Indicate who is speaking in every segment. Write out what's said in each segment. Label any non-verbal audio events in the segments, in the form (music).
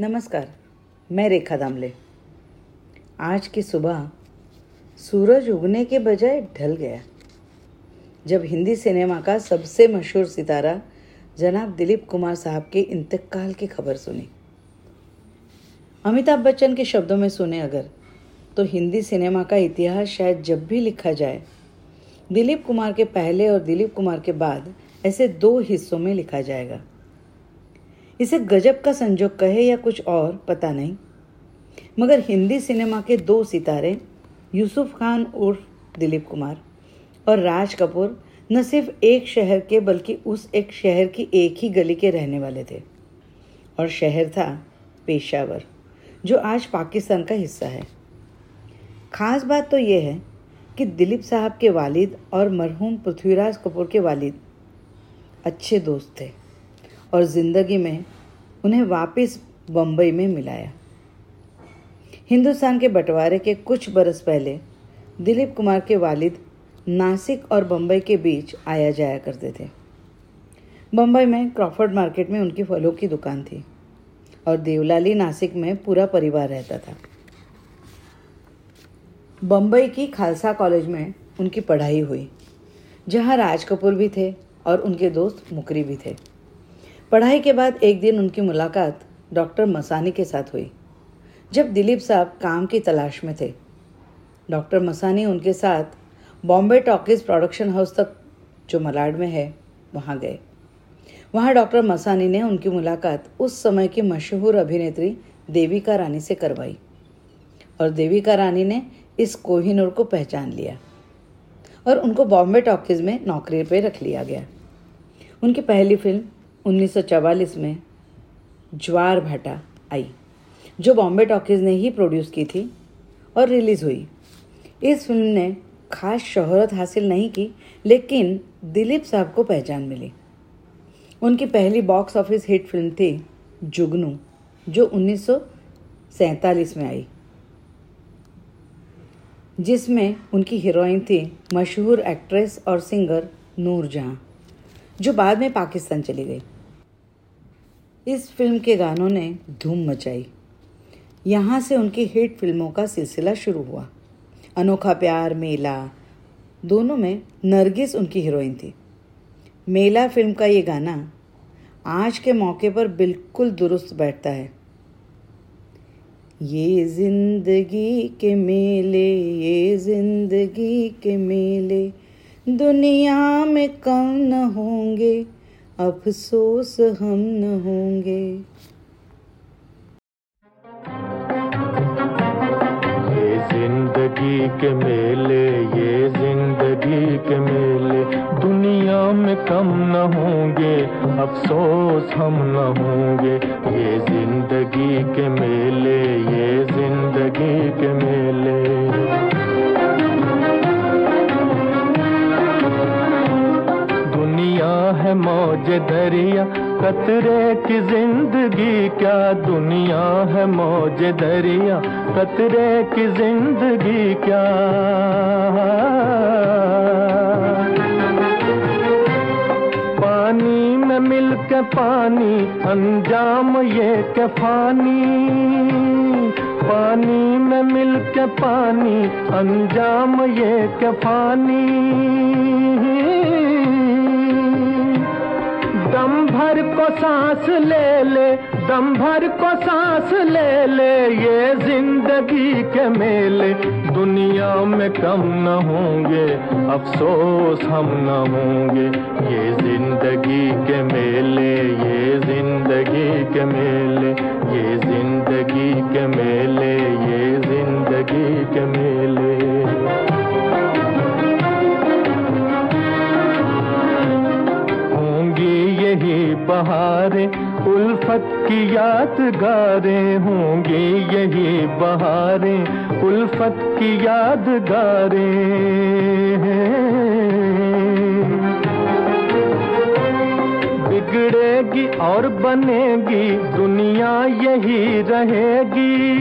Speaker 1: नमस्कार, मैं रेखा दामले। आज की सुबह सूरज उगने के बजाय ढल गया। जब हिंदी सिनेमा का सबसे मशहूर सितारा जनाब दिलीप कुमार साहब के इंतकाल की खबर सुनी। अमिताभ बच्चन के शब्दों में सुने अगर तो हिंदी सिनेमा का इतिहास शायद जब भी लिखा जाए, दिलीप कुमार के पहले और दिलीप कुमार के बाद ऐसे दो हिस्सों में लिखा जाएगा। इसे गजब का संजोग कहे या कुछ और, पता नहीं। मगर हिंदी सिनेमा के दो सितारे, यूसुफ खान उर्फ़ दिलीप कुमार और राज कपूर, न सिर्फ़ एक शहर के, बल्कि उस एक शहर की एक ही गली के रहने वाले थे। और शहर था पेशावर, जो आज पाकिस्तान का हिस्सा है। खास बात तो यह है कि दिलीप साहब के वालिद और मरहूम पृथ्वीराज कपूर के वालिद अच्छे दोस्त थे। और ज़िंदगी में उन्हें वापस बम्बई में मिलाया। हिंदुस्तान के बंटवारे के कुछ बरस पहले दिलीप कुमार के वालिद नासिक और बम्बई के बीच आया जाया करते थे। बम्बई में क्रॉफर्ड मार्केट में उनकी फलों की दुकान थी और देवलाली नासिक में पूरा परिवार रहता था। बम्बई की खालसा कॉलेज में उनकी पढ़ाई हुई, जहाँ राज कपूर भी थे और उनके दोस्त मुकरी भी थे। पढ़ाई के बाद एक दिन उनकी मुलाकात डॉक्टर मसानी के साथ हुई, जब दिलीप साहब काम की तलाश में थे। डॉक्टर मसानी उनके साथ बॉम्बे टॉकीज प्रोडक्शन हाउस तक, जो मलाड में है, वहाँ गए। वहाँ डॉक्टर मसानी ने उनकी मुलाकात उस समय की मशहूर अभिनेत्री देविका रानी से करवाई और देविका रानी ने इस कोहिनूर को पहचान लिया और उनको बॉम्बे टॉकीज में नौकरी पर रख लिया गया। उनकी पहली फ़िल्म 1944 में ज्वार भाटा आई, जो बॉम्बे टॉकीज ने ही प्रोड्यूस की थी और रिलीज़ हुई। इस फ़िल्म ने खास शोहरत हासिल नहीं की, लेकिन दिलीप साहब को पहचान मिली। उनकी पहली बॉक्स ऑफ़िस हिट फ़िल्म थी जुगनू, जो उन्नीस सौ सैंतालीस में आई, जिसमें उनकी हीरोइन थी मशहूर एक्ट्रेस और सिंगर नूर जहाँ जो बाद में पाकिस्तान चली गई। इस फ़िल्म के गानों ने धूम मचाई। यहाँ से उनकी हिट फ़िल्मों का सिलसिला शुरू हुआ। अनोखा प्यार, मेला, दोनों में नरगिस उनकी हीरोइन थी। मेला फ़िल्म का ये गाना आज के मौके पर बिल्कुल दुरुस्त बैठता है। ये ज़िंदगी के मेले, ये ज़िंदगी के मेले दुनिया में कम न होंगे, अफसोस हम न होंगे।
Speaker 2: ये ज़िंदगी के मेले, ये ज़िंदगी के मेले, दुनिया में कम न होंगे, अफसोस हम न होंगे। ये ज़िंदगी के मेले, ये ज़िंदगी के मेले। दुनिया है मौज दरिया, कतरे की ज़िंदगी क्या दुनिया है मौज दरिया, कतरे की ज़िंदगी क्या? पानी में मिल के पानी, अंजाम ये के फानी। पानी में मिल के पानी, अंजाम ये के फानी। भर को सांस ले ले दम भर को सांस ले ले, ये ज़िंदगी के मेले। दुनिया में कम न होंगे, अफसोस हम न होंगे। ये ज़िंदगी के मेले, ये ज़िंदगी के मेले, ये ज़िंदगी के मेले, ये ज़िंदगी के मेले। बहारें, उल्फत की यादगारें होंगी यही बहारें, उल्फत की यादगारें। बिगड़ेगी और बनेगी, दुनिया यही रहेगी।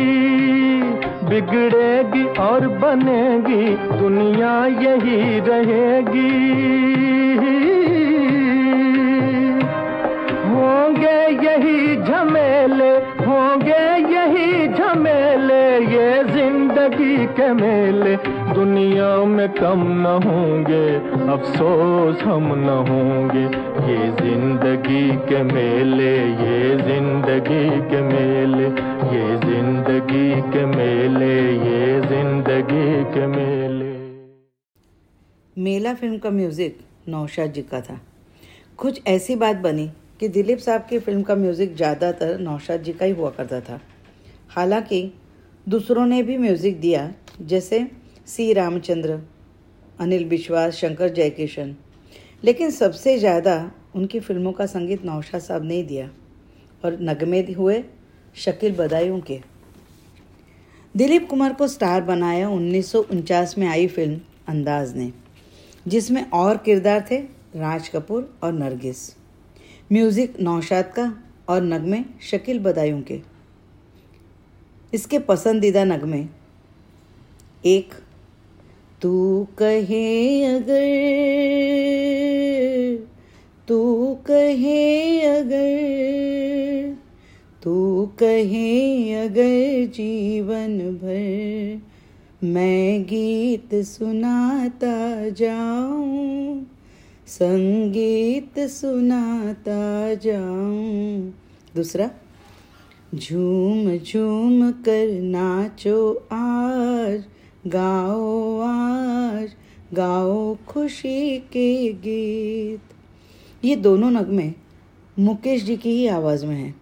Speaker 2: बिगड़ेगी और बनेगी, दुनिया यही रहेगी। यही झमेले होंगे, यही झमेले, ये
Speaker 3: ज़िंदगी के मेले। दुनिया में कम न होंगे, अफसोस हम न होंगे। ये ज़िंदगी के मेले, ये ज़िंदगी के मेले, ये ज़िंदगी के मेले, ये ज़िंदगी के मेले।
Speaker 1: मेला फ़िल्म का म्यूज़िक नौशाद जी का था। कुछ ऐसी बात बनी कि दिलीप साहब की फ़िल्म का म्यूज़िक ज़्यादातर नौशाद जी का ही हुआ करता था। हालाँकि दूसरों ने भी म्यूज़िक दिया, जैसे सी रामचंद्र, अनिल विश्वास, शंकर जयकिशन। लेकिन सबसे ज़्यादा उनकी फ़िल्मों का संगीत नौशाद साहब ने ही दिया और नगमे हुए शकील बदायूं के। दिलीप कुमार को स्टार बनाया उन्नीस सौ उनचास में आई फ़िल्म अंदाज ने, जिसमें और किरदार थे राज कपूर और नरगिस। म्यूज़िक नौशाद का और नगमे शकील बदायूं के। इसके पसंदीदा नगमे एक, तू कहे अगर, तू कहे अगर, तू कहे अगर जीवन भर मैं गीत सुनाता जाऊँ। संगीत सुनाता जाऊँ। दूसरा, झूम झूम कर नाचो आज गाओ आज गाओ खुशी के गीत। ये दोनों नगमे मुकेश जी की ही आवाज़ में हैं।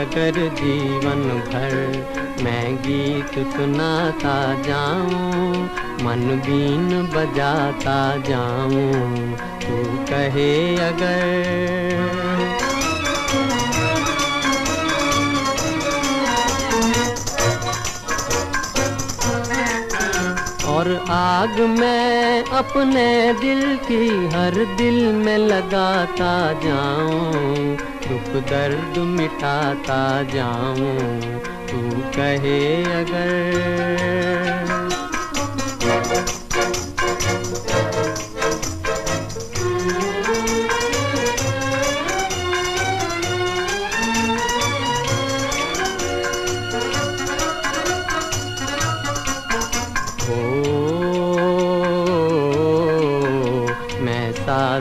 Speaker 4: अगर जीवन भर मैं गीत सुनाता जाऊँ, मन बीन बजाता जाऊँ, तू कहे अगर। और आग मैं अपने दिल की हर दिल में लगाता जाऊँ दुख दर्द मिटाता जाऊँ तू कहे अगर।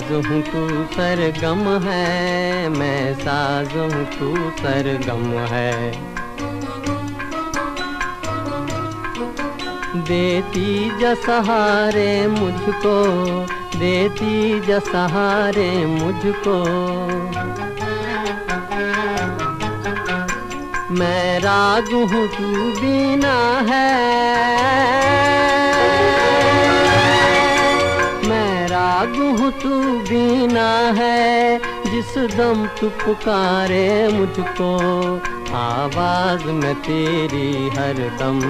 Speaker 4: हूँ तू सरगम है, मैं साज हूँ तू सरगम है। देती ज सहारे मुझको, देती ज सहारे मुझको। मैं राग हूँ तू बीना है। राग हूँ तू बीना है, जिस दम तू पुकारे मुझको। आवाज़ में तेरी हर दम,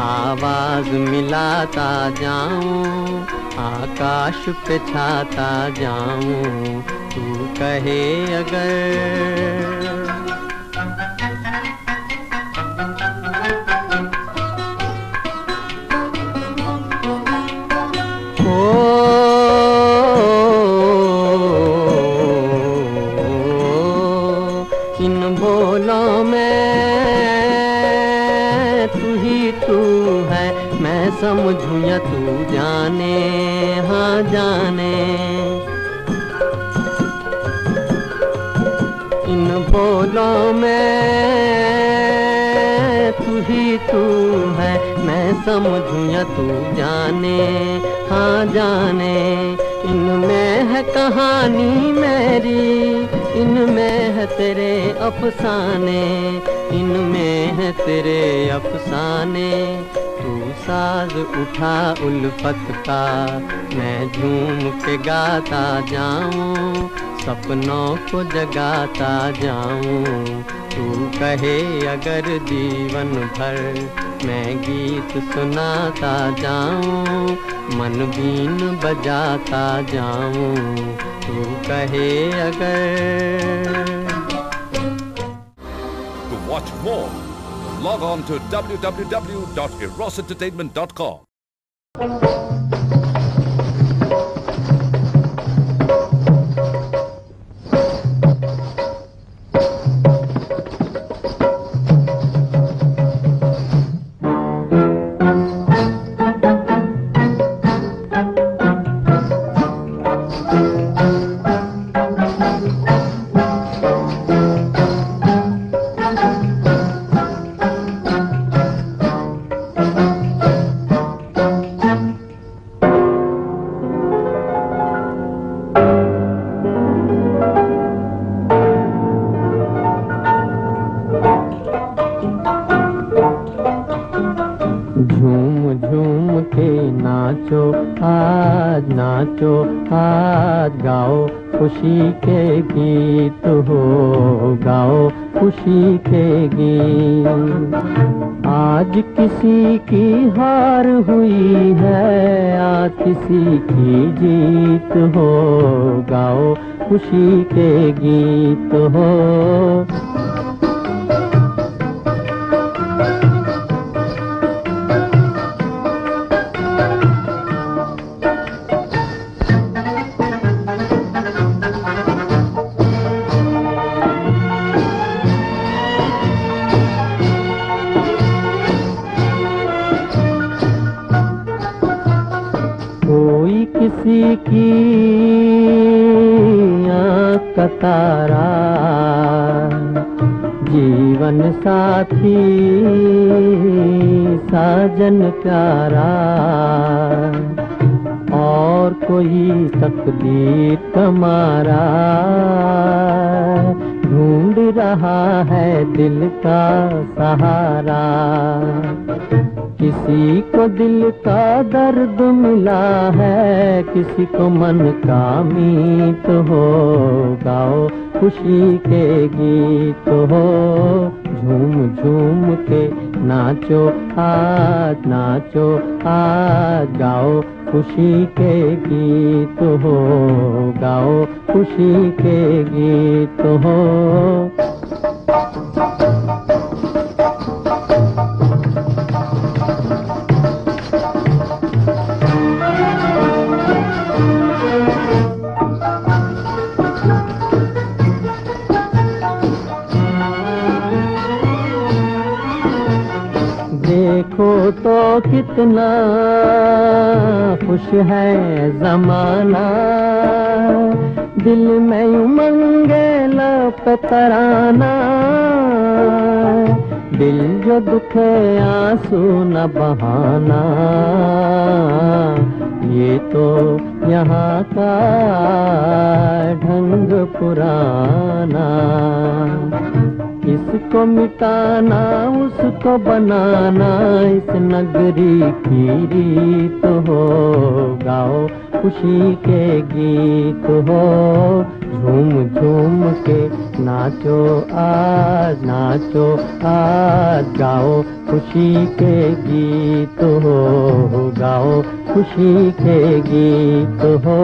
Speaker 4: आवाज़ मिलाता जाऊँ, आकाश पे छाता जाऊँ, तू कहे अगर तू जाने हाँ जाने, इनमें है कहानी मेरी, इनमें है तेरे अफसाने, इनमें है तेरे अफसाने। तू साज उठा उल्फत का मैं झूम के गाता जाऊँ, सपनों को जगाता जाऊँ। तू कहे अगर जीवन भर मैं गीत सुनाता जाऊँ, मन बीन बजाता जाऊँ, तू कहे अगर।
Speaker 5: To watch more log on to W
Speaker 4: W W dot entertainment dot com नाचो आज गाओ, खुशी के गीत हो, गाओ खुशी के गीत। आज किसी की हार हुई है, आज किसी की जीत हो, गाओ खुशी के गीत हो। किसी को मन कामी तो हो? गाओ, खुशी के गीत हो। झूम झूम के नाचो आज नाचो आज गाओ। खुशी जमाना। दिल में उमंगे लब तराना दिल जो दुखे आँसू न बहाना। ये तो यहाँ का ढंग पुराना। इसको मिटाना, उसको बनाना, इस नगरी की रीत हो, गाओ खुशी के गीत हो। झूम झूम के नाचो आज नाचो आज, गाओ खुशी के गीत हो, गाओ खुशी के गीत हो।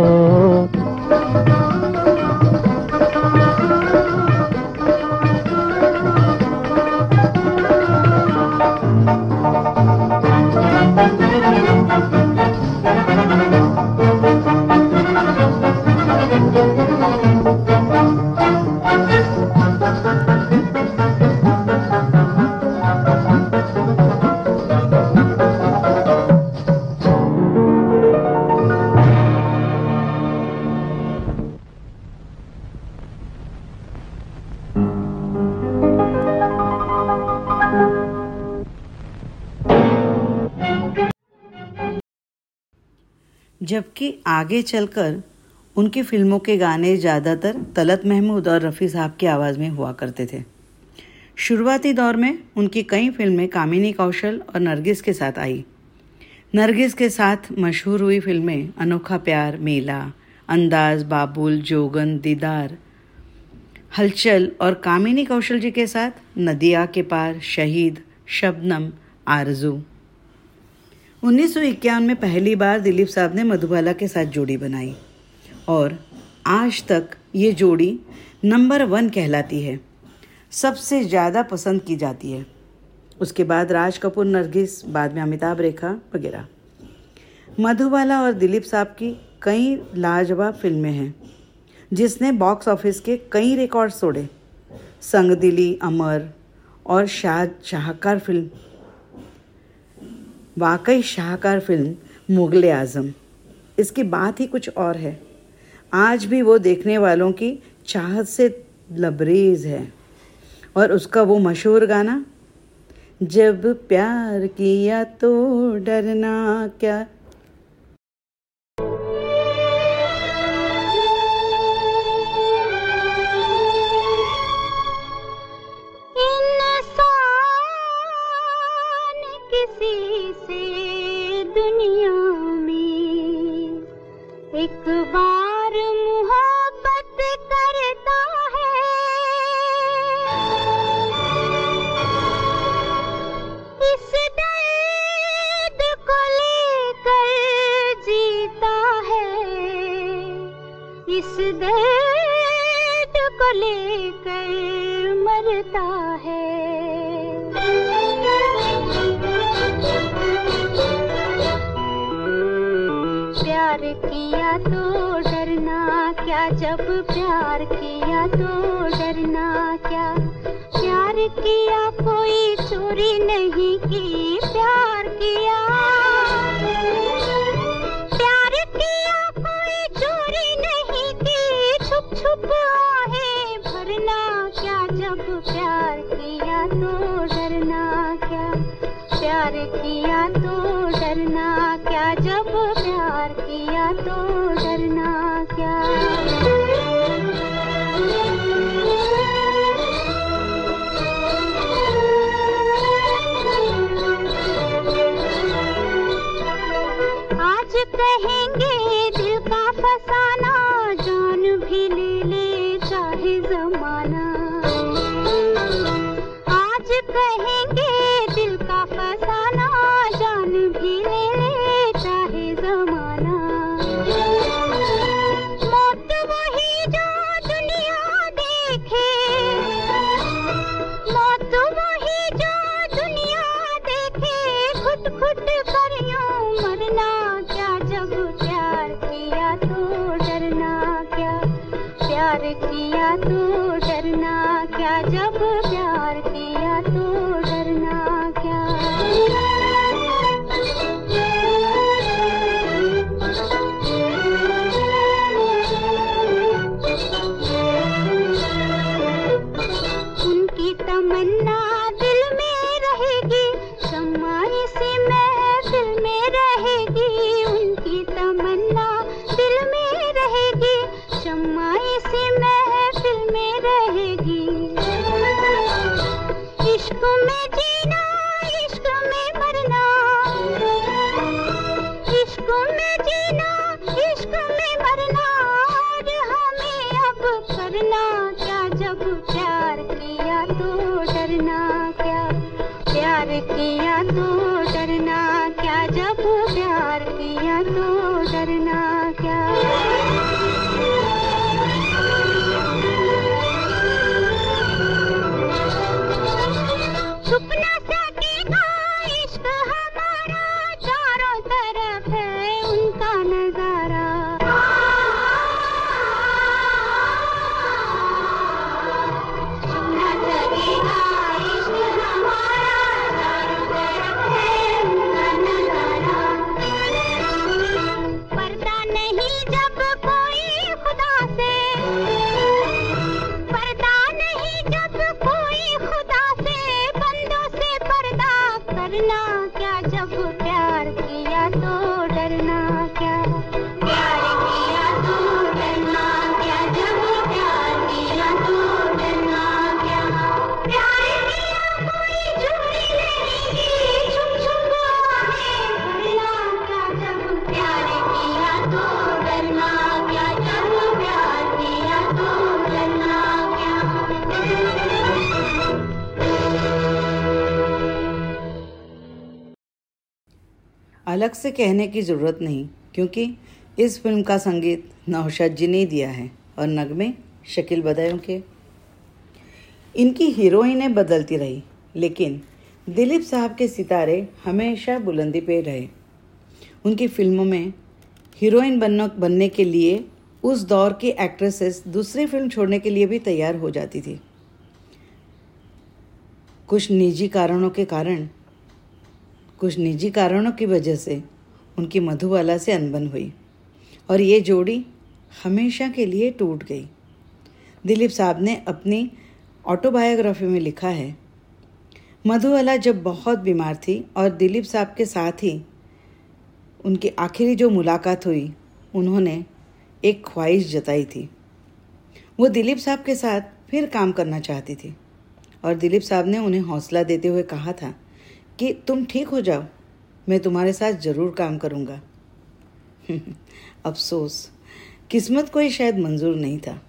Speaker 1: कि आगे चलकर उनकी फ़िल्मों के गाने ज़्यादातर तलत महमूद और रफ़ी साहब की आवाज़ में हुआ करते थे। शुरुआती दौर में उनकी कई फ़िल्में कामिनी कौशल और नरगिस के साथ आई। नरगिस के साथ मशहूर हुई फ़िल्में अनोखा प्यार, मेला, अंदाज, बाबुल, जोगन, दीदार, हलचल और कामिनी कौशल जी के साथ नदिया के पार, शहीद, शबनम,
Speaker 6: आरज़ू। उन्नीस में पहली बार दिलीप साहब ने मधुबाला के साथ जोड़ी बनाई। और आज तक ये जोड़ी नंबर वन कहलाती है। सबसे ज़्यादा पसंद की जाती है। उसके बाद राज कपूर नरगिस, बाद में अमिताभ रेखा वगैरह। मधुबाला और दिलीप साहब की कई लाजवाब फ़िल्में हैं, जिसने बॉक्स ऑफ़िस के कई रिकॉर्ड तोड़े। संग दिली, अमर और शाह शाहकार फ़िल्म। वाकई शाहकार फ़िल्म मुग़ल आज़म। इसकी बात ही कुछ और है। आज भी वो देखने वालों की चाहत से लबरेज है। और उसका वो मशहूर गाना, जब प्यार किया तो डरना क्या
Speaker 1: अलग से कहने की ज़रूरत नहीं, क्योंकि इस फ़िल्म का संगीत नौशाद जी ने दिया है और नगमे शकील बदायूं के। इनकी हीरोइनें बदलती रही, लेकिन दिलीप साहब के सितारे हमेशा बुलंदी पे रहे। उनकी फ़िल्मों में हीरोइन बनने बनने के लिए उस दौर की एक्ट्रेसेस दूसरी फ़िल्म छोड़ने के लिए भी तैयार हो जाती थी। कुछ निजी कारणों के कारण कुछ निजी कारणों की वजह से उनकी मधुबाला से अनबन हुई और ये जोड़ी हमेशा के लिए टूट गई। दिलीप साहब ने अपनी ऑटोबायोग्राफी में लिखा है, मधुबाला जब बहुत बीमार थी और दिलीप साहब के साथ ही उनकी आखिरी जो मुलाकात हुई, उन्होंने एक ख्वाहिश जताई थी। वो दिलीप साहब के साथ फिर काम करना चाहती थी और दिलीप साहब ने उन्हें हौसला देते हुए कहा था कि तुम ठीक हो जाओ, मैं तुम्हारे साथ ज़रूर काम करूँगा। (laughs) अफसोस, किस्मत को ही शायद मंजूर नहीं था।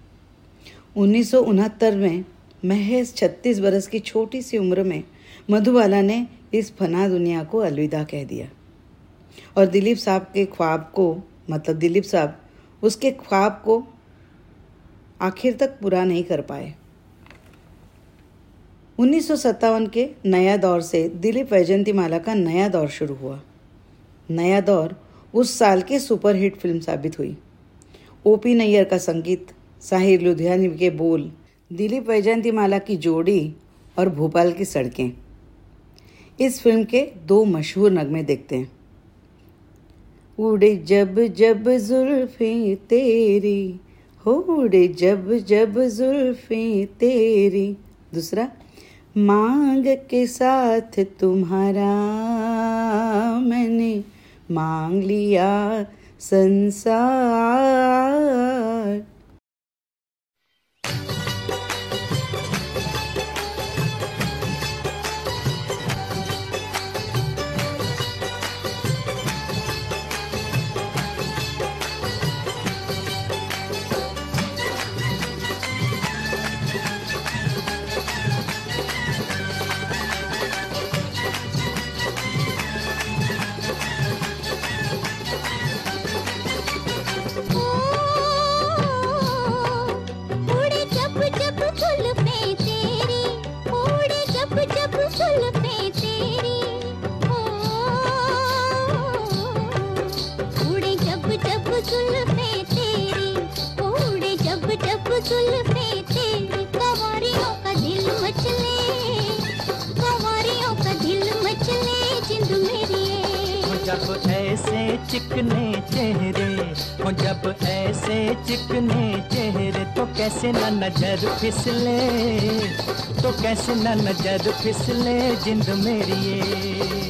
Speaker 1: उन्नीस सौ उनहत्तर में महज 36 बरस की छोटी सी उम्र में मधुबाला ने इस फना दुनिया को अलविदा कह दिया। और दिलीप साहब के ख्वाब को मतलब दिलीप साहब, उसके ख्वाब को आखिर तक पूरा नहीं कर पाए। उन्नीस सौ सत्तावन के नया दौर से दिलीप वैजंतीमाला का नया दौर शुरू हुआ। नया दौर उस साल की सुपरहिट फ़िल्म साबित हुई। ओपी नैयर का संगीत, साहिर लुधियानी के बोल, दिलीप वैजंतीमाला की जोड़ी और भोपाल की सड़कें। इस फ़िल्म के दो मशहूर नगमे देखते हैं। उड़े जब जब जुल्फे तेरी हो उड़े जब जब जुल्फे तेरी, दूसरा मांग के साथ तुम्हारा मैंने मांग लिया संसार।
Speaker 6: चिकने चेहरे हो, जब ऐसे चिकने चेहरे तो कैसे न नज़र फिसले? तो कैसे न नज़र फिसले जिंद मेरी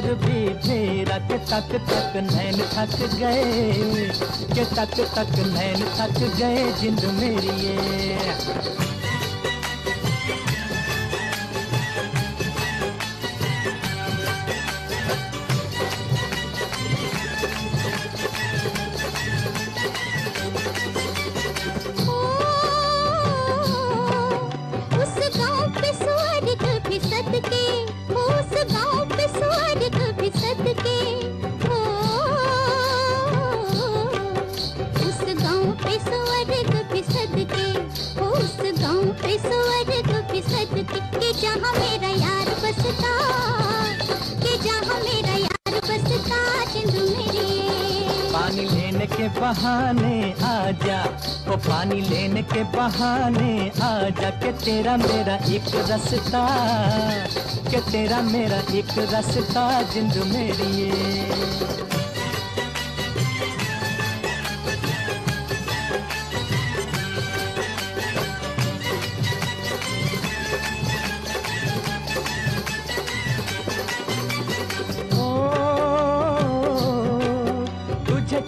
Speaker 6: इधर भी फेरा के तक तक नैन थक गए। के तक तक नैन थक गए जिंद मेरी
Speaker 7: के
Speaker 6: बहाने आ जा के तेरा मेरा एक रस्ता, के तेरा मेरा एक रस्ता जिंद मेरी
Speaker 8: है।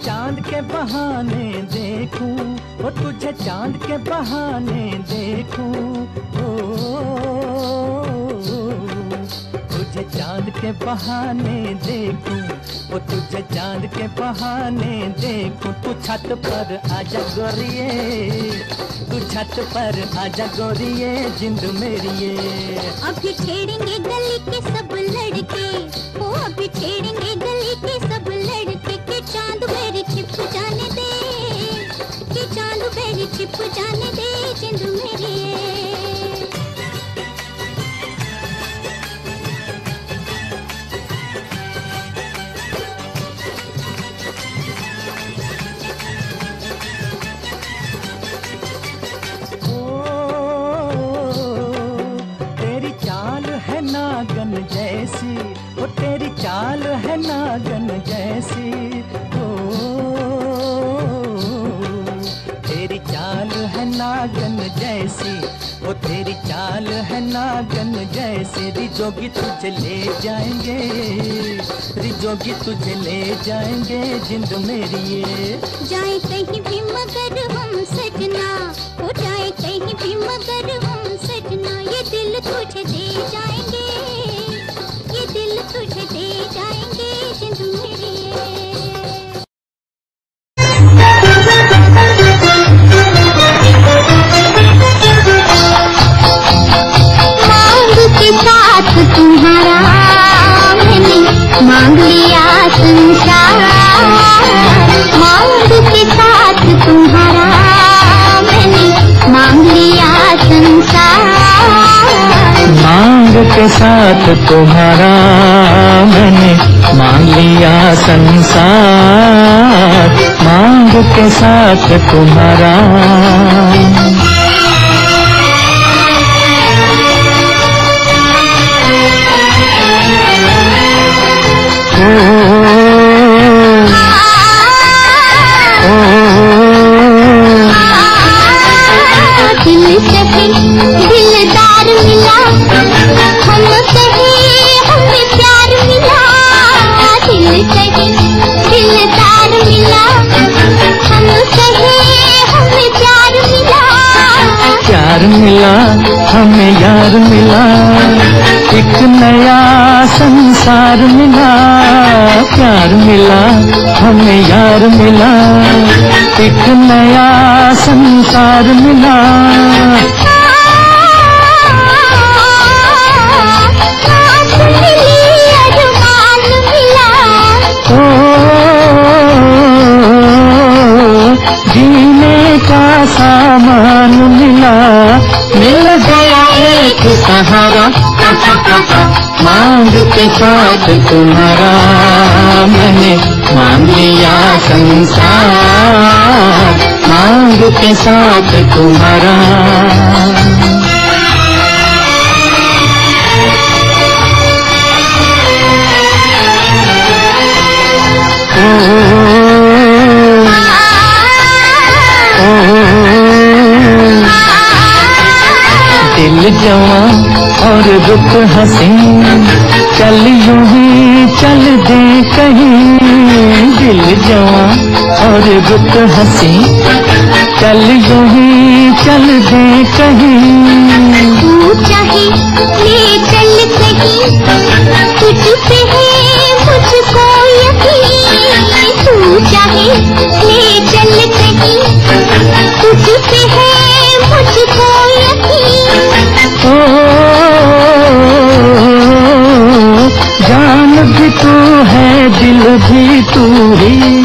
Speaker 8: चाँद के बहाने के बहाने देखूँ। ओ, तुझे चाँद के बहाने देखूँ। वो तुझे चाँद के बहाने देखूँ। तू छत पर आजा गोरिए तू छत पर आजा गोरिए जिंद मेरी ये
Speaker 6: अभी छेड़ेंगे गली के सब लड़के। ओ अभी छेड़ेंगे जाने दे
Speaker 8: जैसी वो तेरी चाल है नागन जैसे। रिजोगी तुझे ले जाएँगे रिजोगी तुझे ले जाएँगे, जिंद मेरी ये।
Speaker 6: जाए कहीं भी मगर हम सजना, हो जाए कहीं भी मगर के साथ तुम्हारा मैंने मांग लिया संसार। मांग के साथ तुम्हारा। दिल मिला, हमें
Speaker 8: यार मिला, एक नया संसार मिला, प्यार मिला, हमें यार मिला, एक नया संसार मिला। एक सहारा मांग के साथ तुम्हारा मैंने मांग लिया संसार मांग के साथ तुम्हारा दिल जवा और रुख हसी। चल यूँ ही चल दे कहीं। दिल जवा और रुख हसी। चल यूँ ही चल दे कहीं।
Speaker 6: तू चाहे ले चल कहीं तुझ पे है
Speaker 8: दिल भी तू ही।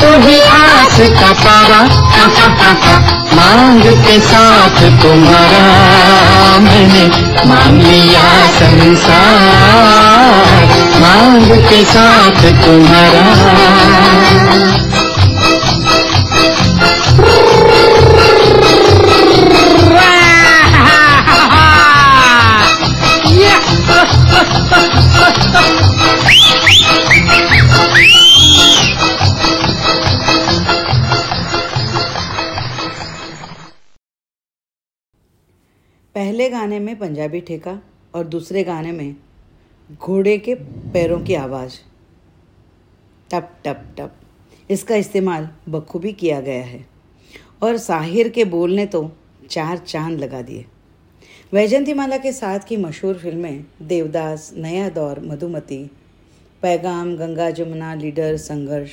Speaker 6: तू ही
Speaker 8: आस का तारा मांग के साथ तुम्हारा मैंने मांग लिया संसार। मांग के साथ तुम्हारा
Speaker 1: पहले गाने में पंजाबी ठेका और दूसरे गाने में घोड़े के पैरों की आवाज़। टप टप टप। इसका इस्तेमाल बखूबी किया गया है। और साहिर के बोल ने तो चार चाँद लगा दिए। वैजंतीमाला के साथ की मशहूर फ़िल्में देवदास, नया दौर, मधुमती, पैगाम, गंगा जमुना, लीडर, संघर्ष,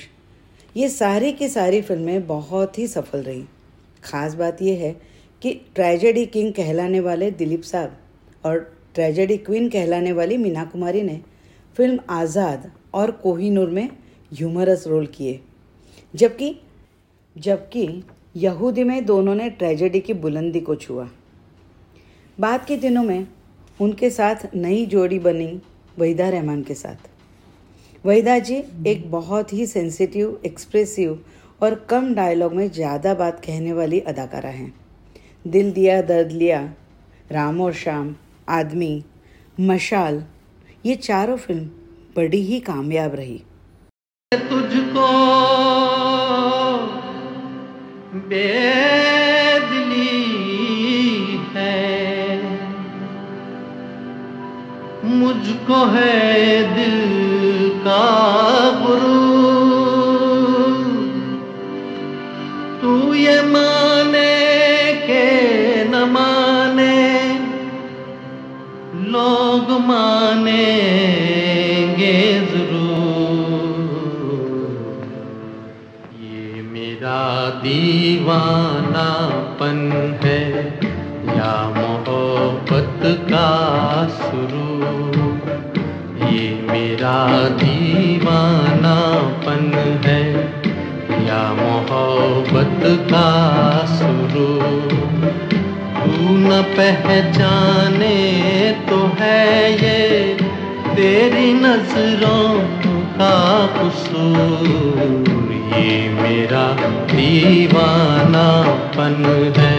Speaker 1: ये सारी की सारी फ़िल्में बहुत ही सफल रही। खास बात यह है कि ट्रेजेडी किंग कहलाने वाले दिलीप साहब और ट्रेजेडी क्वीन कहलाने वाली मीना कुमारी ने फ़िल्म आज़ाद और कोहिनूर में ह्यूमरस रोल किए। जबकि जबकि यहूदी में दोनों ने ट्रेजेडी की बुलंदी को छुआ। बाद के दिनों में उनके साथ नई जोड़ी बनी वहीदा रहमान के साथ। वहीदा जी एक बहुत ही सेंसिटिव एक्सप्रेसिव और कम डायलॉग में ज़्यादा बात कहने वाली अदाकारा हैं। दिल दिया, दर्द लिया, राम और शाम आदमी, मशाल, ये चारों फ़िल्म बड़ी ही कामयाब रही।
Speaker 4: तुझको बेदली मुझको है दिल का गुरु तू ये माने के न माने, लोग मानेंगे ज़रूर। ये मेरा दीवानापन है, या मोहब्बत का शुरू। मेरा दीवानापन है, या मोहब्बत का शुरू। तू न पहचाने तो है ये, तेरी नज़रों का कसूर। ये मेरा दीवानापन है।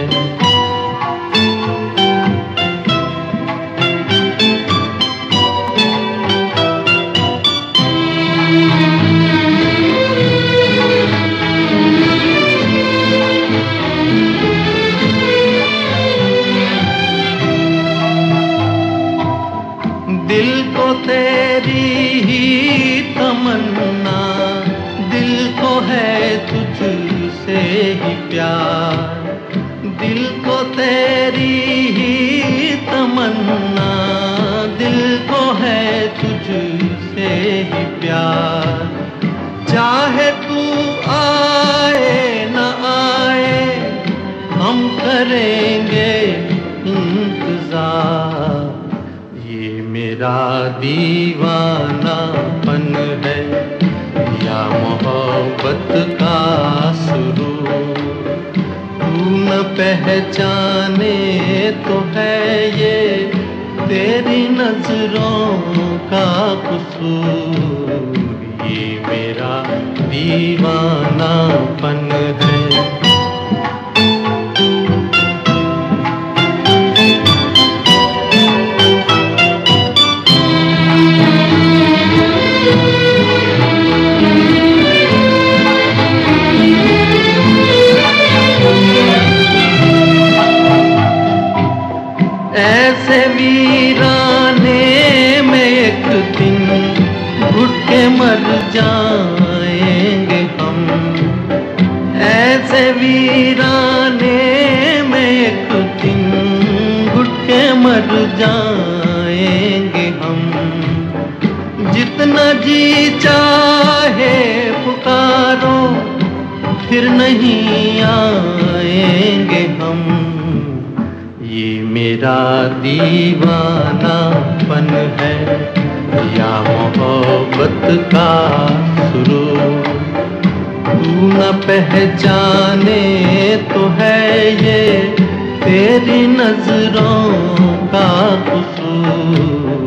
Speaker 4: प्यार। चाहे तू आए न आए, हम करेंगे इंतज़ार। ये मेरा दीवानापन है, या मोहब्बत का शुरू। तू न पहचाने तो है ये, तेरी नज़रों का कसूर। दीवानापन फिर नहीं आएँगे हम। ये मेरा दीवानापन है, या मोहब्बत का शुरू। तू न पहचाने तो है ये तेरी नज़रों का कसूर।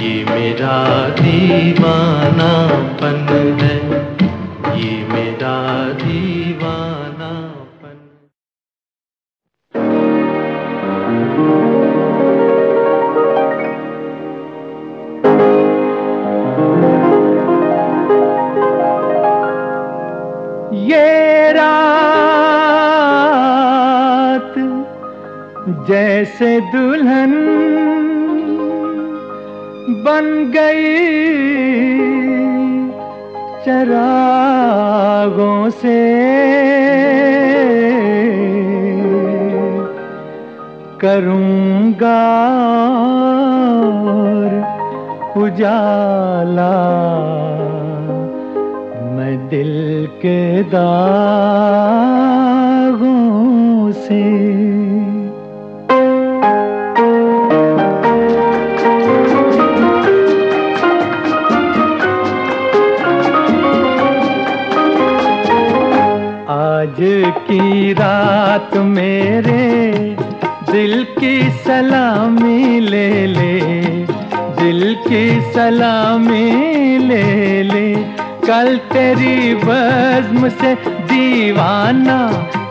Speaker 4: ये मेरा दीवानापन है। ये मेरा दीवानापन
Speaker 3: ये रात जैसे दुल्हन बन गई चरागों से। करूँगा और उजाला। मैं दिल के दागों से की रात मेरे दिल की सलामी ले ले, दिल की सलामी ले ले। कल तेरी बज्म से दीवाना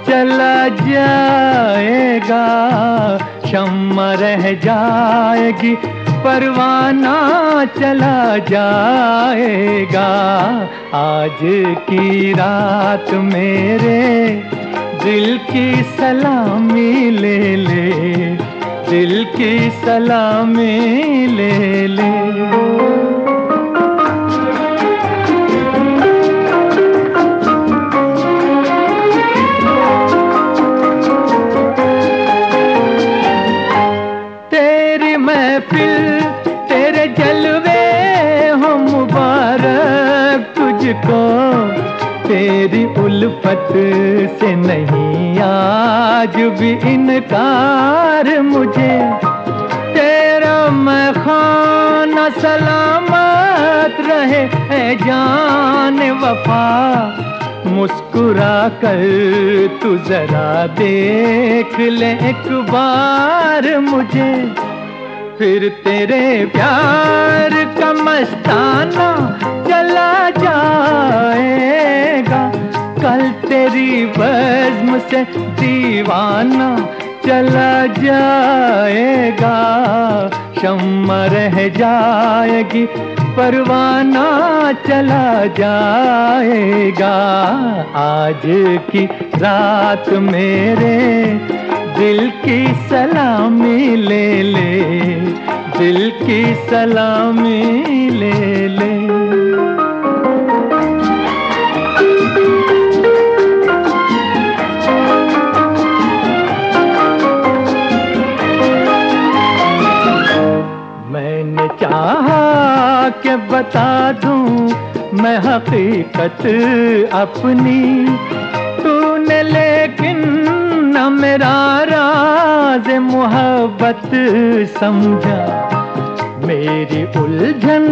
Speaker 3: चला जाएगा, शम्मा रह जाएगी, परवाना चला जाएगा। आज की रात मेरे दिल की सलामी ले ले दिल की सलामी ले ले। तेरी उल्फत से नहीं, आज भी इनकार मुझे। तेरा मैं खाना सलामत रहे है जान वफा। मुस्कुरा कर तू जरा देख ले एक बार मुझे। फिर तेरे प्यार का मस्ताना चला जाएगा। कल तेरी बज्म से दीवाना चला जाएगा। शम्मा रह जाएगी, परवाना चला जाएगा। आज की रात मेरे दिल की सलामी ले ले, दिल की सलामी ले ले। मैंने चाहा कि बता दूँ, मैं हकीकत अपनी मेरा राज मोहब्बत समझा। मेरी उलझन,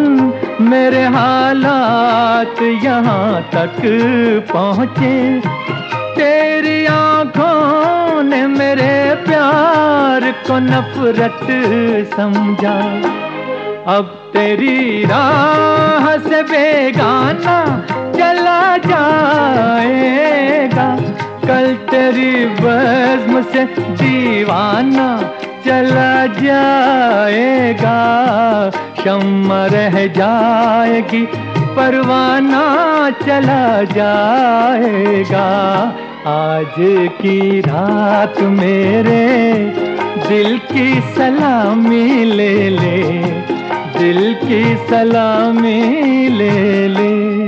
Speaker 3: मेरे हालात यहाँ तक पहुँचे। तेरी आँखों ने मेरे प्यार को नफरत समझा। अब तेरी राह से बेगाना चला जाएगा। कल तेरी बज्म से दीवाना चला जाएगा। शम्मा रह जाएगी, परवाना चला जाएगा। आज की रात मेरे दिल की सलामी ले ले, दिल की सलामी ले ले।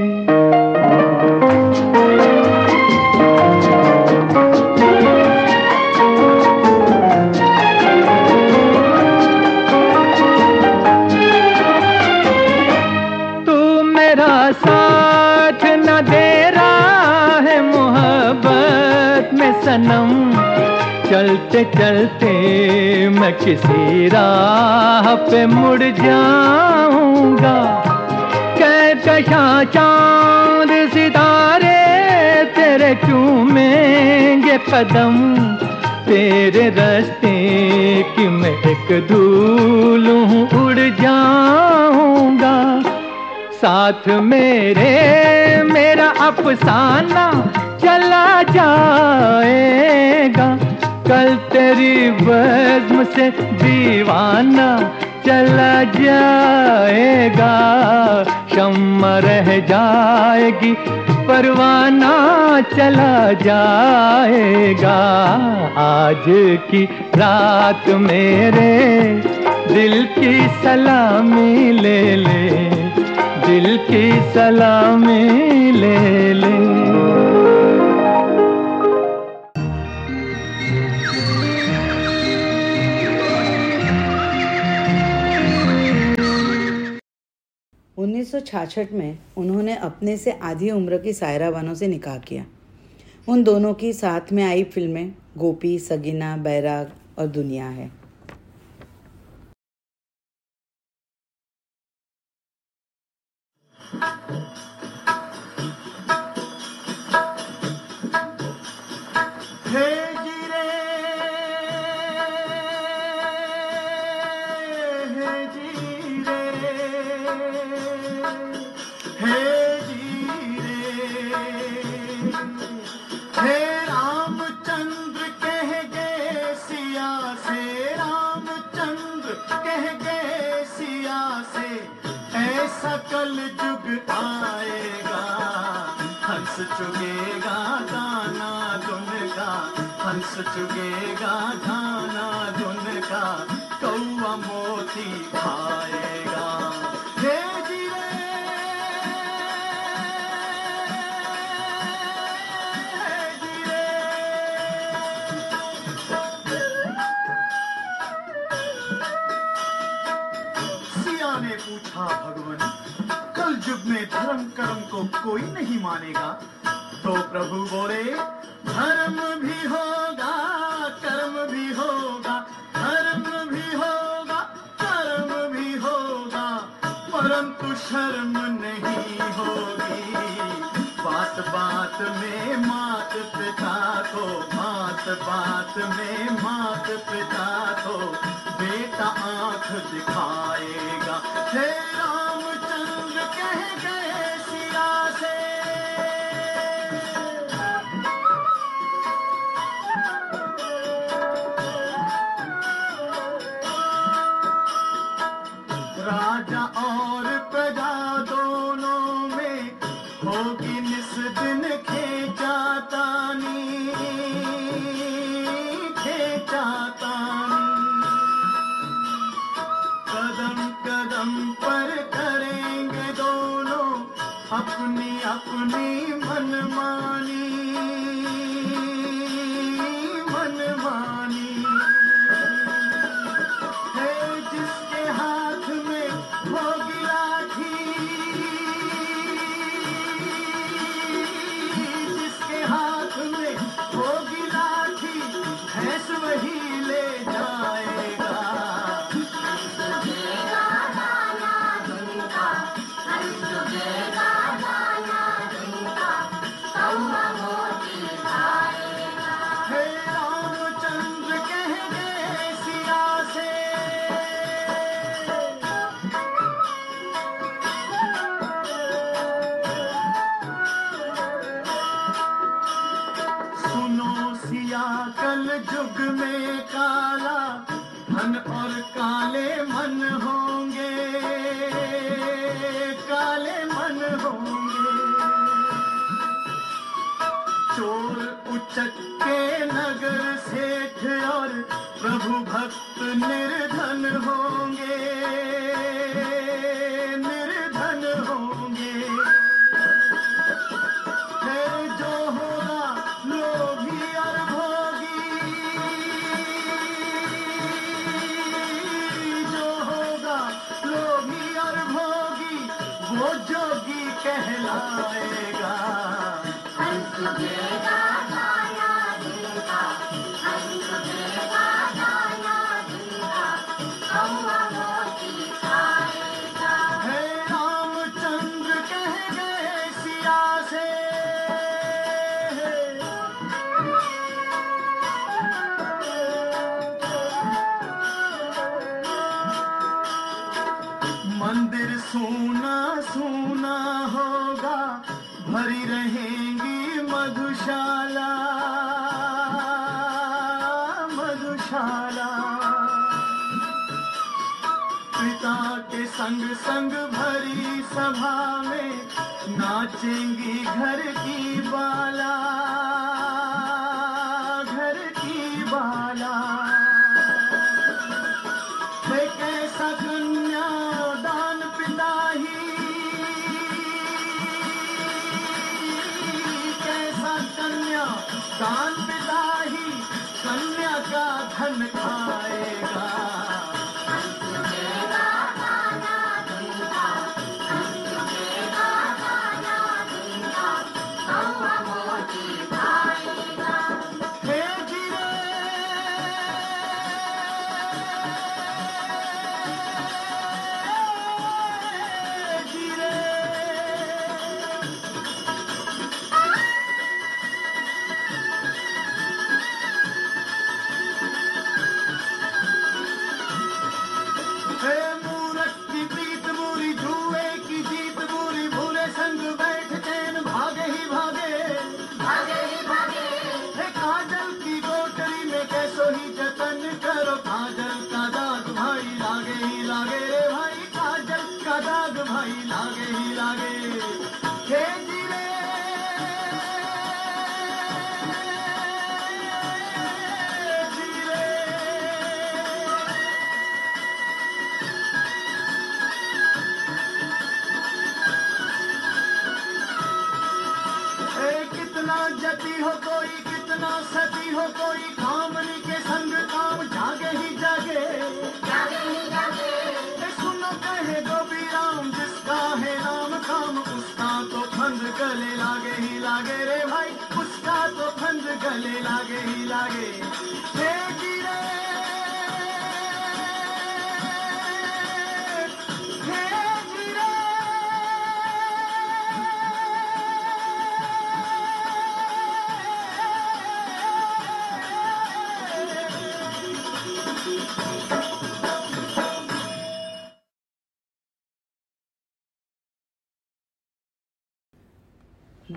Speaker 3: चलते चलते मैं किसी राह पे मुड़ जाऊँगा। कहकशा चाँद सितारे तेरे चूमेंगे कदम। तेरे रास्ते की मैं एक धूल हूँ, उड़ जाऊँगा। साथ मेरे, मेरा अफसाना चला जाएगा। कल तेरी बज्म से दीवाना चला जाएगा। शम्मा रह जाएगी, परवाना चला जाएगा। आज की रात मेरे दिल की सलामी ले ले, दिल की सलामी ले ले।
Speaker 1: उन्नीस में उन्होंने अपने से आधी उम्र की सायरा बानो से निकाह किया। उन दोनों की साथ में आई फ़िल्में गोपी, सगीना, बैराग और दुनिया है।
Speaker 9: हे ऐसा कल जुग आएगा, हंस चुगेगा गाना धुन का हंस चुगेगा गाना धुन का कौआ मोती खाएगा। पूछा भगवान। कल युग में धर्म कर्म को कोई नहीं मानेगा तो प्रभु बोले, धर्म भी होगा, कर्म भी होगा, धर्म भी होगा, कर्म भी होगा, परंतु शर्म नहीं होगी। बात बात में मात पिता को बात बात में मात पिता को बेटा आँख दिखाएगा। हे रामचंद्र कह गए अपनी मन मनमानी सुनो सिया कल जुग में काला, धन और काले मन होंगे। काले मन होंगे। चोर उचक के नगर सेठ और प्रभु भक्त निर्धन होंगे।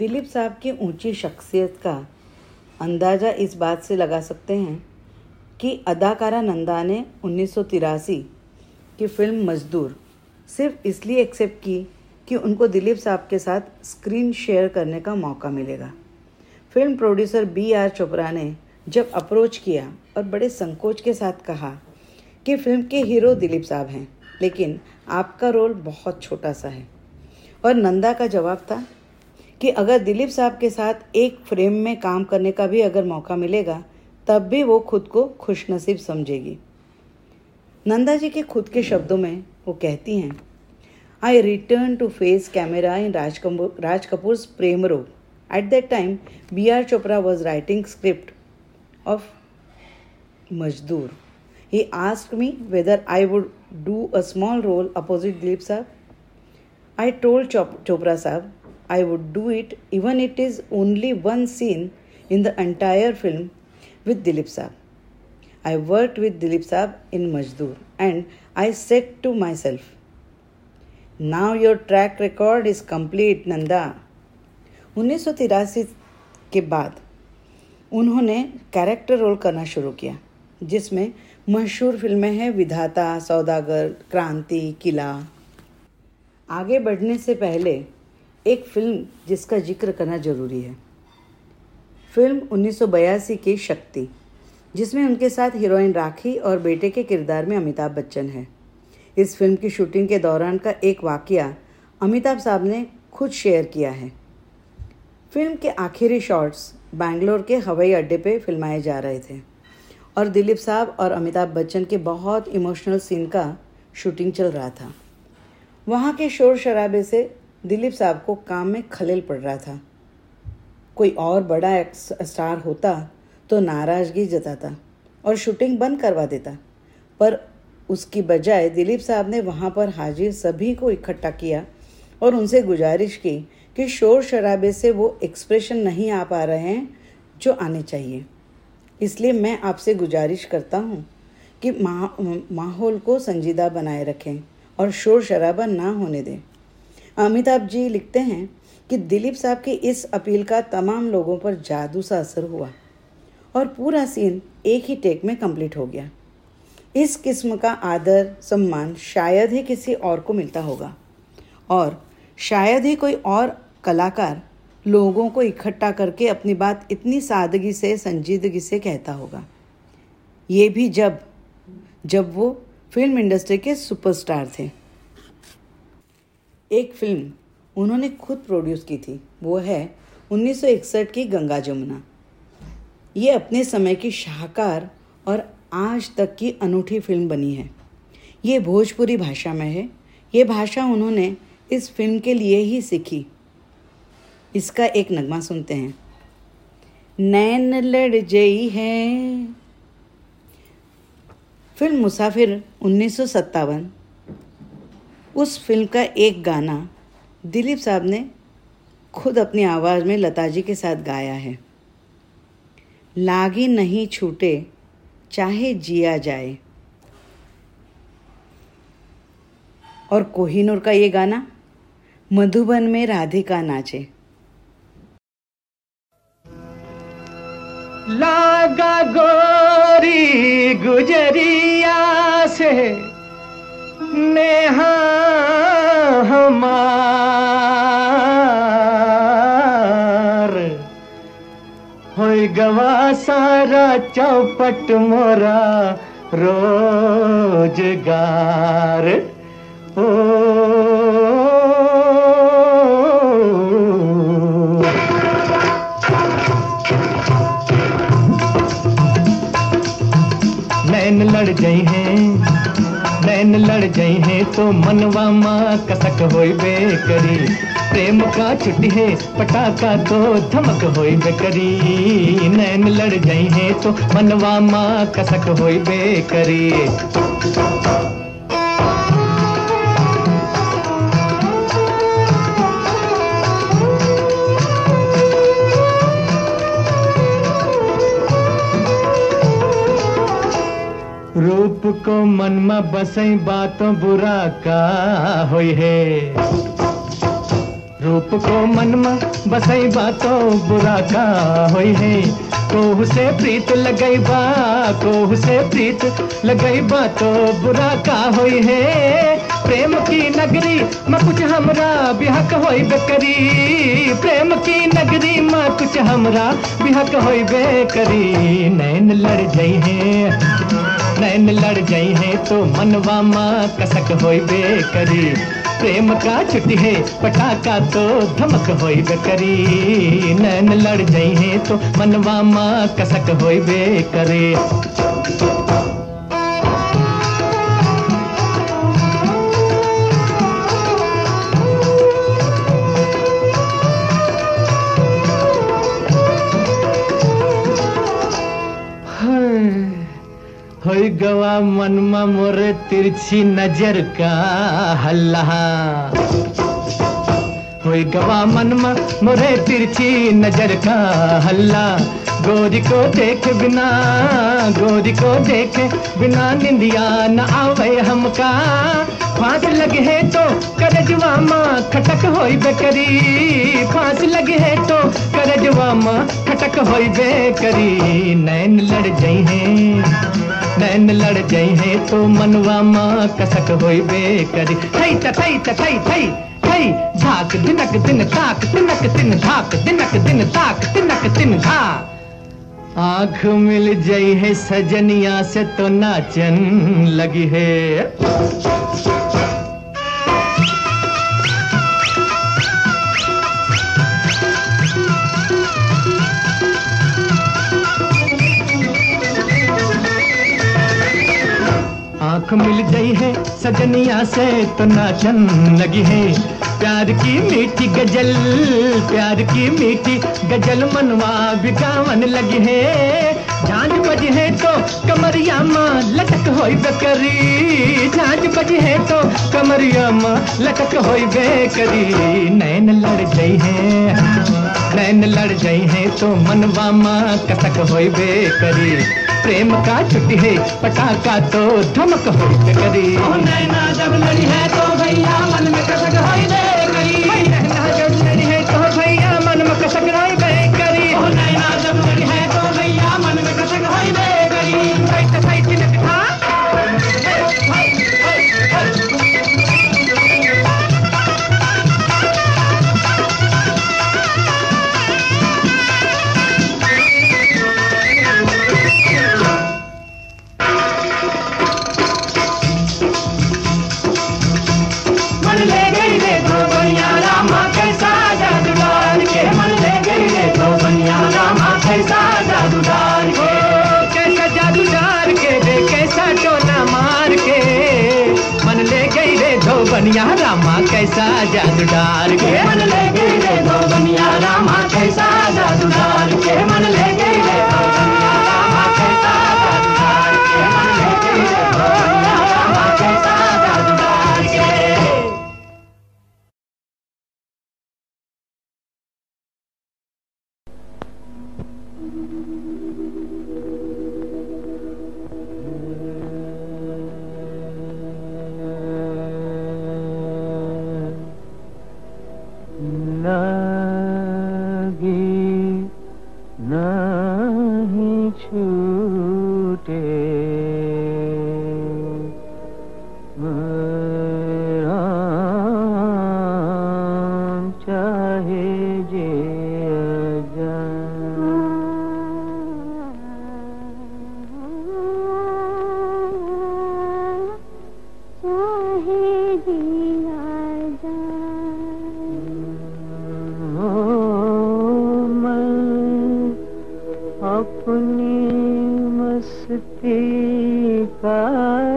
Speaker 1: दिलीप साहब की ऊँची शख्सियत का अंदाज़ा इस बात से लगा सकते हैं कि अदाकारा नंदा ने उन्नीस सौ तिरासी की फ़िल्म मजदूर सिर्फ़ इसलिए एक्सेप्ट की कि उनको दिलीप साहब के साथ स्क्रीन शेयर करने का मौका मिलेगा। Film producer B R Chopra ने जब अप्रोच किया और बड़े संकोच के साथ कहा कि फ़िल्म के हीरो दिलीप साहब हैं, लेकिन आपका रोल बहुत छोटा सा है। और नंदा का जवाब था कि अगर दिलीप साहब के साथ एक फ्रेम में काम करने का भी अगर मौका मिलेगा, तब भी वो खुद को खुशनसीब समझेगी। नंदा जी के खुद के शब्दों में वो कहती हैं I return to face camera in Raj Raj Prem Rog at that time B R Chopra was writing script of Mazdoor he ask me whether I would do a small role opposite Dilip Sahab I Chop- Chopra Sahab I would do it even it is only one scene in the entire film with Dilip Sahab. I worked with Dilip Sahab in Majdoor and I said to myself, now your track record is complete Nanda. 1983 के बाद उन्होंने character role करना शुरू किया जिसमें मशहूर फ़िल्में हैं विधाता सौदागर क्रांति किला आगे बढ़ने से पहले एक फ़िल्म जिसका ज़िक्र करना ज़रूरी है। फ़िल्म 1982 की शक्ति, जिसमें उनके साथ हीरोइन राखी और बेटे के किरदार में अमिताभ बच्चन है। इस फ़िल्म की शूटिंग के दौरान का एक वाकया अमिताभ साहब ने खुद शेयर किया है। फ़िल्म के आखिरी शॉट्स बैंगलोर के हवाई अड्डे पे फिल्माए जा रहे थे और दिलीप साहब और अमिताभ बच्चन के बहुत इमोशनल सीन का शूटिंग चल रहा था। वहाँ के शोर शराबे से दिलीप साहब को काम में खलेल पड़ रहा था। कोई और बड़ा स्टार होता तो नाराज़गी जताता और शूटिंग बंद करवा देता। पर उसकी बजाय दिलीप साहब ने वहाँ पर हाजिर सभी को इकट्ठा किया और उनसे गुजारिश की कि शोर शराबे से वो एक्सप्रेशन नहीं आ पा रहे हैं जो आने चाहिए। इसलिए मैं आपसे गुजारिश करता हूँ कि माहौल को संजीदा बनाए रखें और शोर शराबा ना होने दें। अमिताभ जी लिखते हैं कि दिलीप साहब की इस अपील का तमाम लोगों पर जादू सा असर हुआ और पूरा सीन एक ही टेक में कंप्लीट हो गया। इस किस्म का आदर, सम्मान शायद ही किसी और को मिलता होगा। और शायद ही कोई और कलाकार लोगों को इकट्ठा करके अपनी बात इतनी सादगी से, संजीदगी से कहता होगा। ये भी जब जब वो फ़िल्म इंडस्ट्री के सुपरस्टार थे। एक फ़िल्म उन्होंने खुद प्रोड्यूस की थी, वो है 1961 की गंगा जमुना। ये अपने समय की शाहकार और आज तक की अनूठी फ़िल्म बनी है। ये भोजपुरी भाषा में है। ये भाषा उन्होंने इस फ़िल्म के लिए ही सीखी। इसका एक नगमा सुनते हैं। नैन लड़ जई है। फ़िल्म मुसाफिर उन्नीस सौ सत्तावन उस फ़िल्म का एक गाना दिलीप साहब ने खुद अपनी आवाज़ में लता जी के साथ गाया है। लागी नहीं छूटे, चाहे जिया जाए। और कोहिनूर का ये गाना, मधुबन में राधिका नाचे।
Speaker 10: लागा गोरी गुजरिया से नेहा हमार। होई गवा सारा चौपट मोरा रोज़गार। ओ। मैन लड़ गई हैं लड़ जाए हैं तो मनवा माँ कसक होई करी प्रेम का छुट्टी है, पटाखा तो धमक होई करी नैन लड़ गई है तो मनवा माँ कसक होई करी रूप को मन में बसई बातों बुरा का होई है। रूप को मन में बसई बातों बुरा का होई है। कोहू से प्रीत लगई बा, कोहू से प्रीत लगई बा तो बुरा का होई है। प्रेम की नगरी में कुछ हमरा बिहक होई बेकरी। प्रेम की नगरी में कुछ हमरा बिहक होई बेकरी। नैन लड़ गई है। नैन लड़ जाए है तो मनवा माँ कसक होई बेकरी। प्रेम का छुट्टी है, पटाखा तो धमक होई बेकरी। नैन लड़ जाए है तो मनवा माँ कसक होई बेकरी। होई गवा मनमा मोरे तिरछी नज़र का हल्ला। होई गवा मनमा मोरे तिरछी नज़र का हल्ला। गोरी को देख बिना गोरी को देख बिना निंदिया न आवे हमका। फांस लगे है तो करजवा माँ खटक होई बेकरी। फांस लगे है तो करजवा माँ खटक होई बेकरी। नैन लड़ गई है। नैन लड़ जाए है तो मनवा माँ कसक होई बेकरी। थई त थई त, थई थई थई धाक दिनक, दिन, ताक तिनक दिन, धाक, दिनक, दिन, ताक तिनक दिन धा आँख मिल जाए है सजनिया से तो नाचन लगी है। आँख मिल गई है, सजनिया से तो नाचन लगी है। प्यार की मीठी गज़ल, प्यार की मीठी गज़ल मनवा बिगावन लगी है। झांझ बजी है तो कमरिया माँ लटक हो बेकरी। झांझ बजी है तो कमरिया माँ लटक हो बेकरी। नैन लड़ गई है नैन लड़ गई है तो मनवा माँ कटक हो बेकरी। प्रेम का छुट्टी है, पटाखा तो धमक करी ओ नैना, जब लड़ी है तो भैया मन में जादू डार के मन लेके दे दो दुनिया रामा कैसा जादू डार के।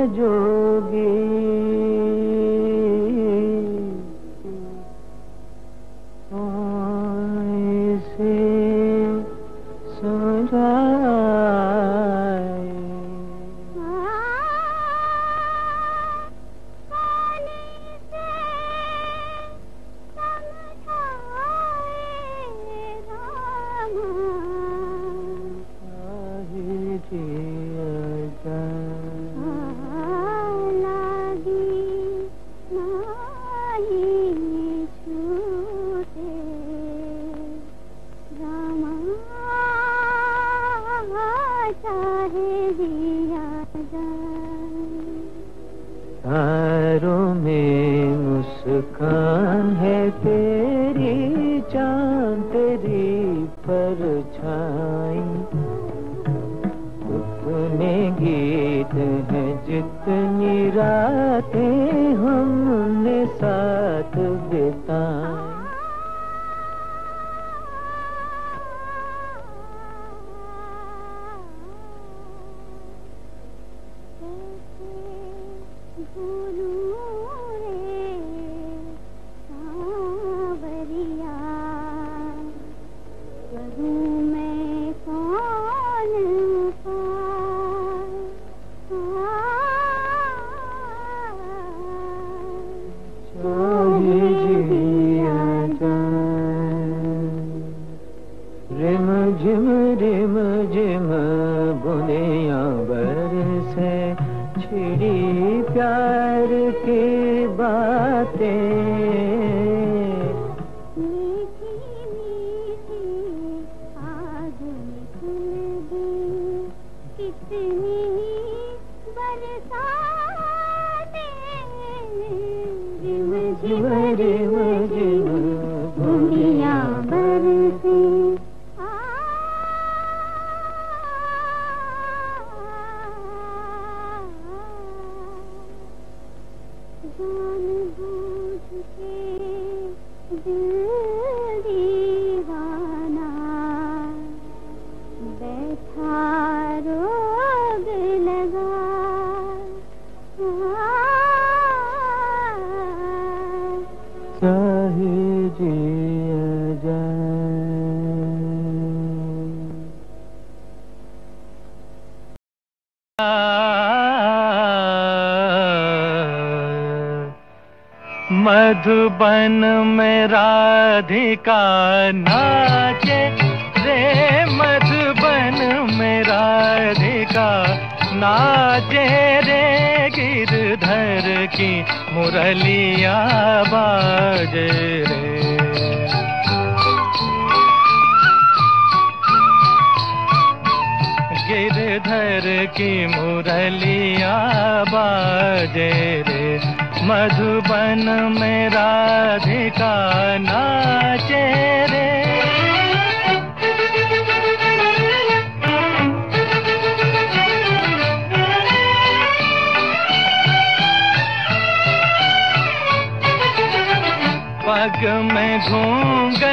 Speaker 6: जो
Speaker 10: मधुबन में राधिका नाचे। रे मधुबन में राधिका नाचे। रे गिरधर की मुरलिया बाजे रे। गिरधर की मुरलिया बाजे रे। मधुबन में राधिका नाचे रे। पग में घूंग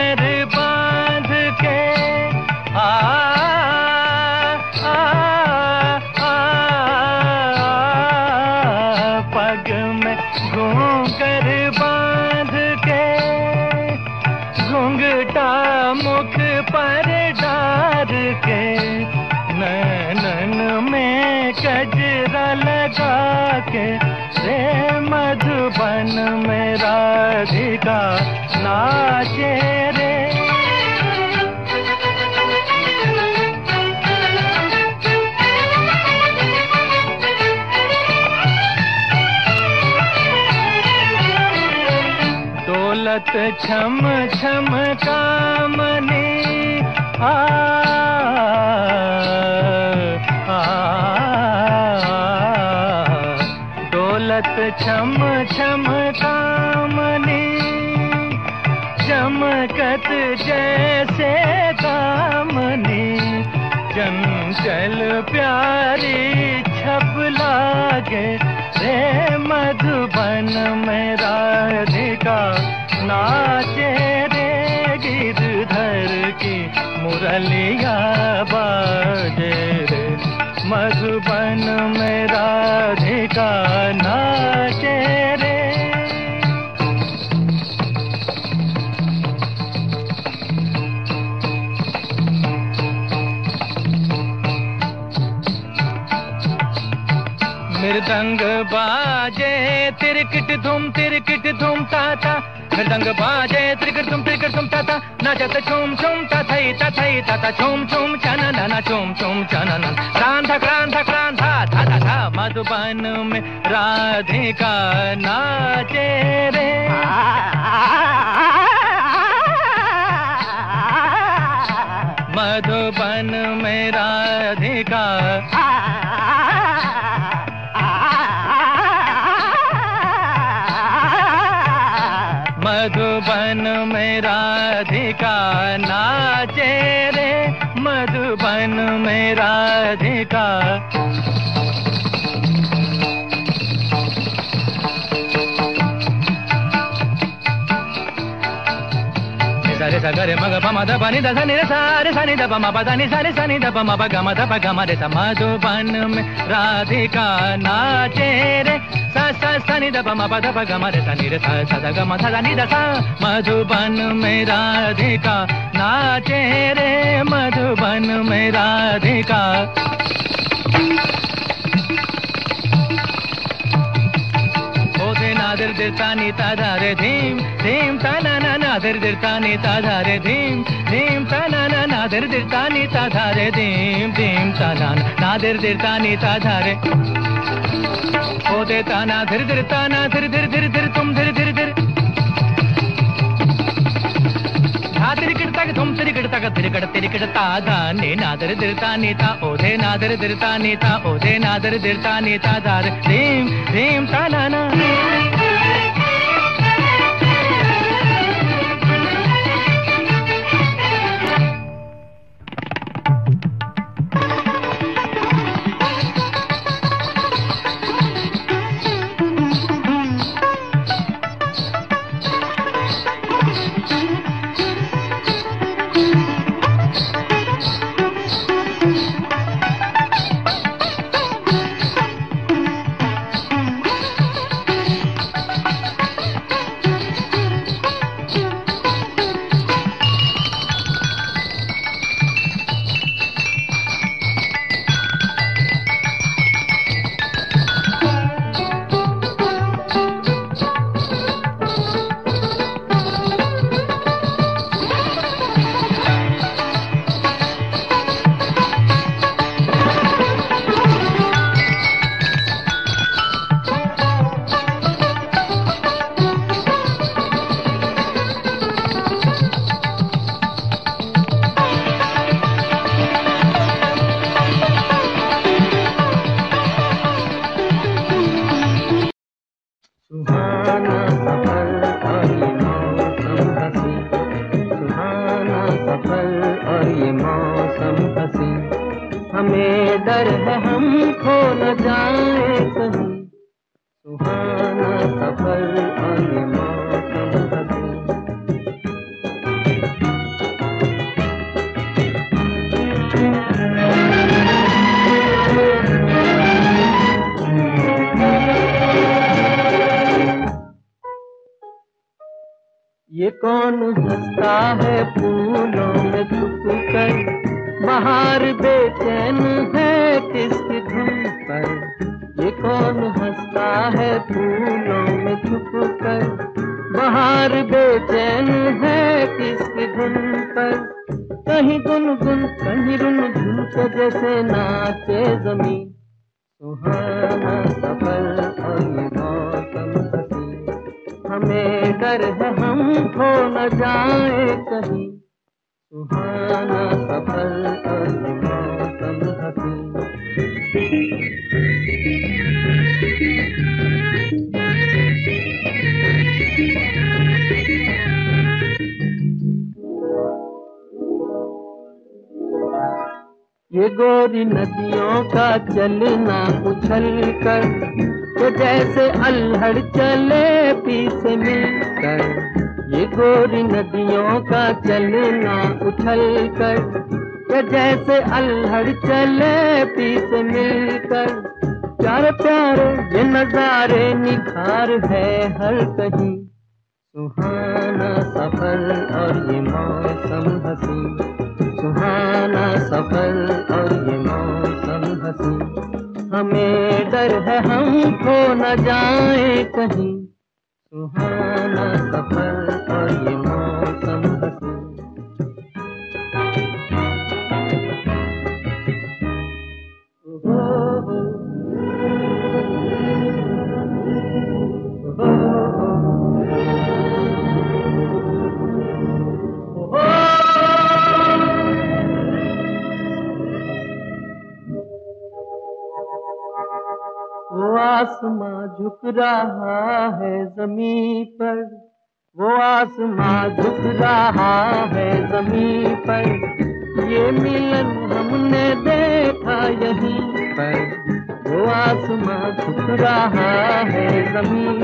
Speaker 10: come मुरलिया बाजे रे। मधुबन में राधिका नाचे रे। मृदंग बाजे, तिरकिट धुम तिरकिट धुम, ताता। मृदंग बाजे तिरकिट धुम तिरकिट धुम ताता नाचत छुम छुम तथई तथई तथा छुम छुम चनन छुम छुम चनन क्रांता क्रांता क्रांता था था था मधुबन में राधिका नाचे रे। मधुबन में राधिका సగరి మగ పమ దప ని సారి సని దప మ పద ని సని దప మ గమ దప గమ రే స మధుబన్ మే రాధికా నాచే రే స స సని దప మ పద గమ రే సని రే స స గమ స దస మధుబన్ మే మే नादर दिरतानी ताधारे धीम धीम ताना ना नादर दिरतानी ताधारे धीम धीम ताना ना नादर दिरतानी ताधारे धीम धीम ताना नादर ताना धीर धीर ताना, धीर धीर धीर धीर तुम धीर धीर धीर। धा तिरिकिट तक तुम तिरिकिट तक तिरिकट, तिरिकिट ता धा ने नादर दिरता नीता ओधे नादर दिरता नीता ओधे नादर
Speaker 4: कौन हंसता है फूलों में छुप कर? बाहर बेचैन है किसकी धुन पर? ये कौन हंसता है फूलों में छुप कर? बाहर बेचैन है किसकी धुन पर? कहीं गुन गुन कहीं रुन झुन जैसे नाचे ज़मीन। सुहाना सफ़र। डर है हम खो न जाए कहीं। सुहाना ये मौसम ये गोरी नदियों का चलना उछल कर तो जैसे अल्हड़ चले पीछे मिलकर ये गोरी नदियों का चलना उछल कर तो जैसे अल्हड़ चले पीछे मिलकर प्यारे प्यारे, ये नजारे निखार है हर कहीं। सुहाना सफ़र और ये मौसम हसी। सुहाना सफ़र और ये मौसम हसी। हमें डर है हम खो न जाए कहीं। सुहाना सफ़र और ये मौसम हसी आसमां झुक रहा है ज़मीन पर। वो आसमां झुक रहा है ज़मीन पर। ये मिलन हमने देखा यहीं पर। वो आसमां झुक रहा है ज़मीन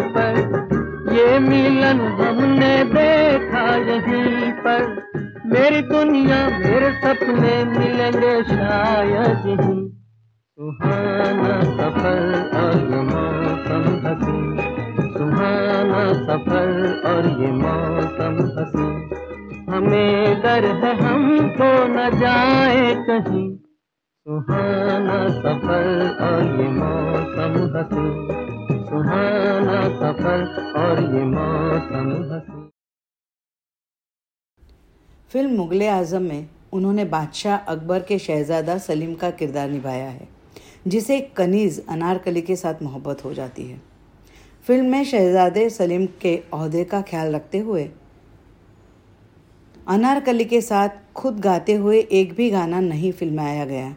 Speaker 1: आज़म में उन्होंने बादशाह अकबर के शहजादा सलीम का किरदार निभाया है, जिसे कनीज अनारकली के साथ मोहब्बत हो जाती है। फ़िल्म में शहजादे सलीम के अहदे का ख्याल रखते हुए अनारकली के साथ खुद गाते हुए एक भी गाना नहीं फिल्माया गया।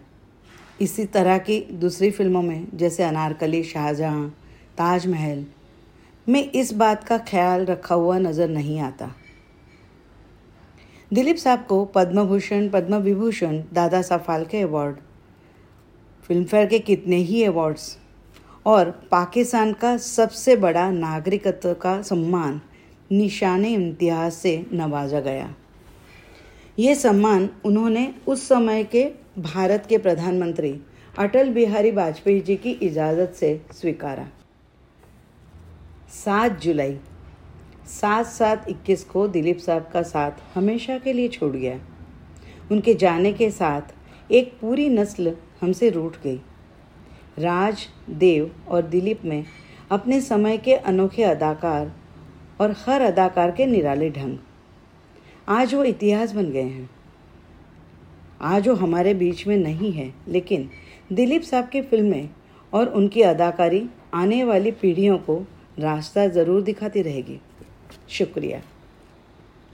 Speaker 1: इसी तरह की दूसरी फ़िल्मों में, जैसे अनारकली, शाहजहां, ताजमहल, में इस बात का ख्याल रखा हुआ नज़र नहीं आता। दिलीप साहब को पद्म भूषण पद्म विभूषण दादा साहब फाल्के अवार्ड फिल्मफेयर के कितने ही अवार्ड्स और पाकिस्तान का सबसे बड़ा नागरिकत्व का सम्मान निशान इम्तियाज़ से नवाजा गया। ये सम्मान उन्होंने उस समय के भारत के प्रधानमंत्री अटल बिहारी वाजपेयी जी की इजाज़त से स्वीकारा। सात जुलाई सात सात इक्कीस को दिलीप साहब का साथ हमेशा के लिए छोड़ गया। उनके जाने के साथ एक पूरी नस्ल हमसे रूठ गई। राज, देव और दिलीप में अपने समय के अनोखे अदाकार और हर अदाकार के निराले ढंग। आज वो इतिहास बन गए हैं। आज वो हमारे बीच में नहीं है, लेकिन दिलीप साहब की फ़िल्में और उनकी अदाकारी आने वाली पीढ़ियों को रास्ता ज़रूर दिखाती रहेगी। शुक्रिया।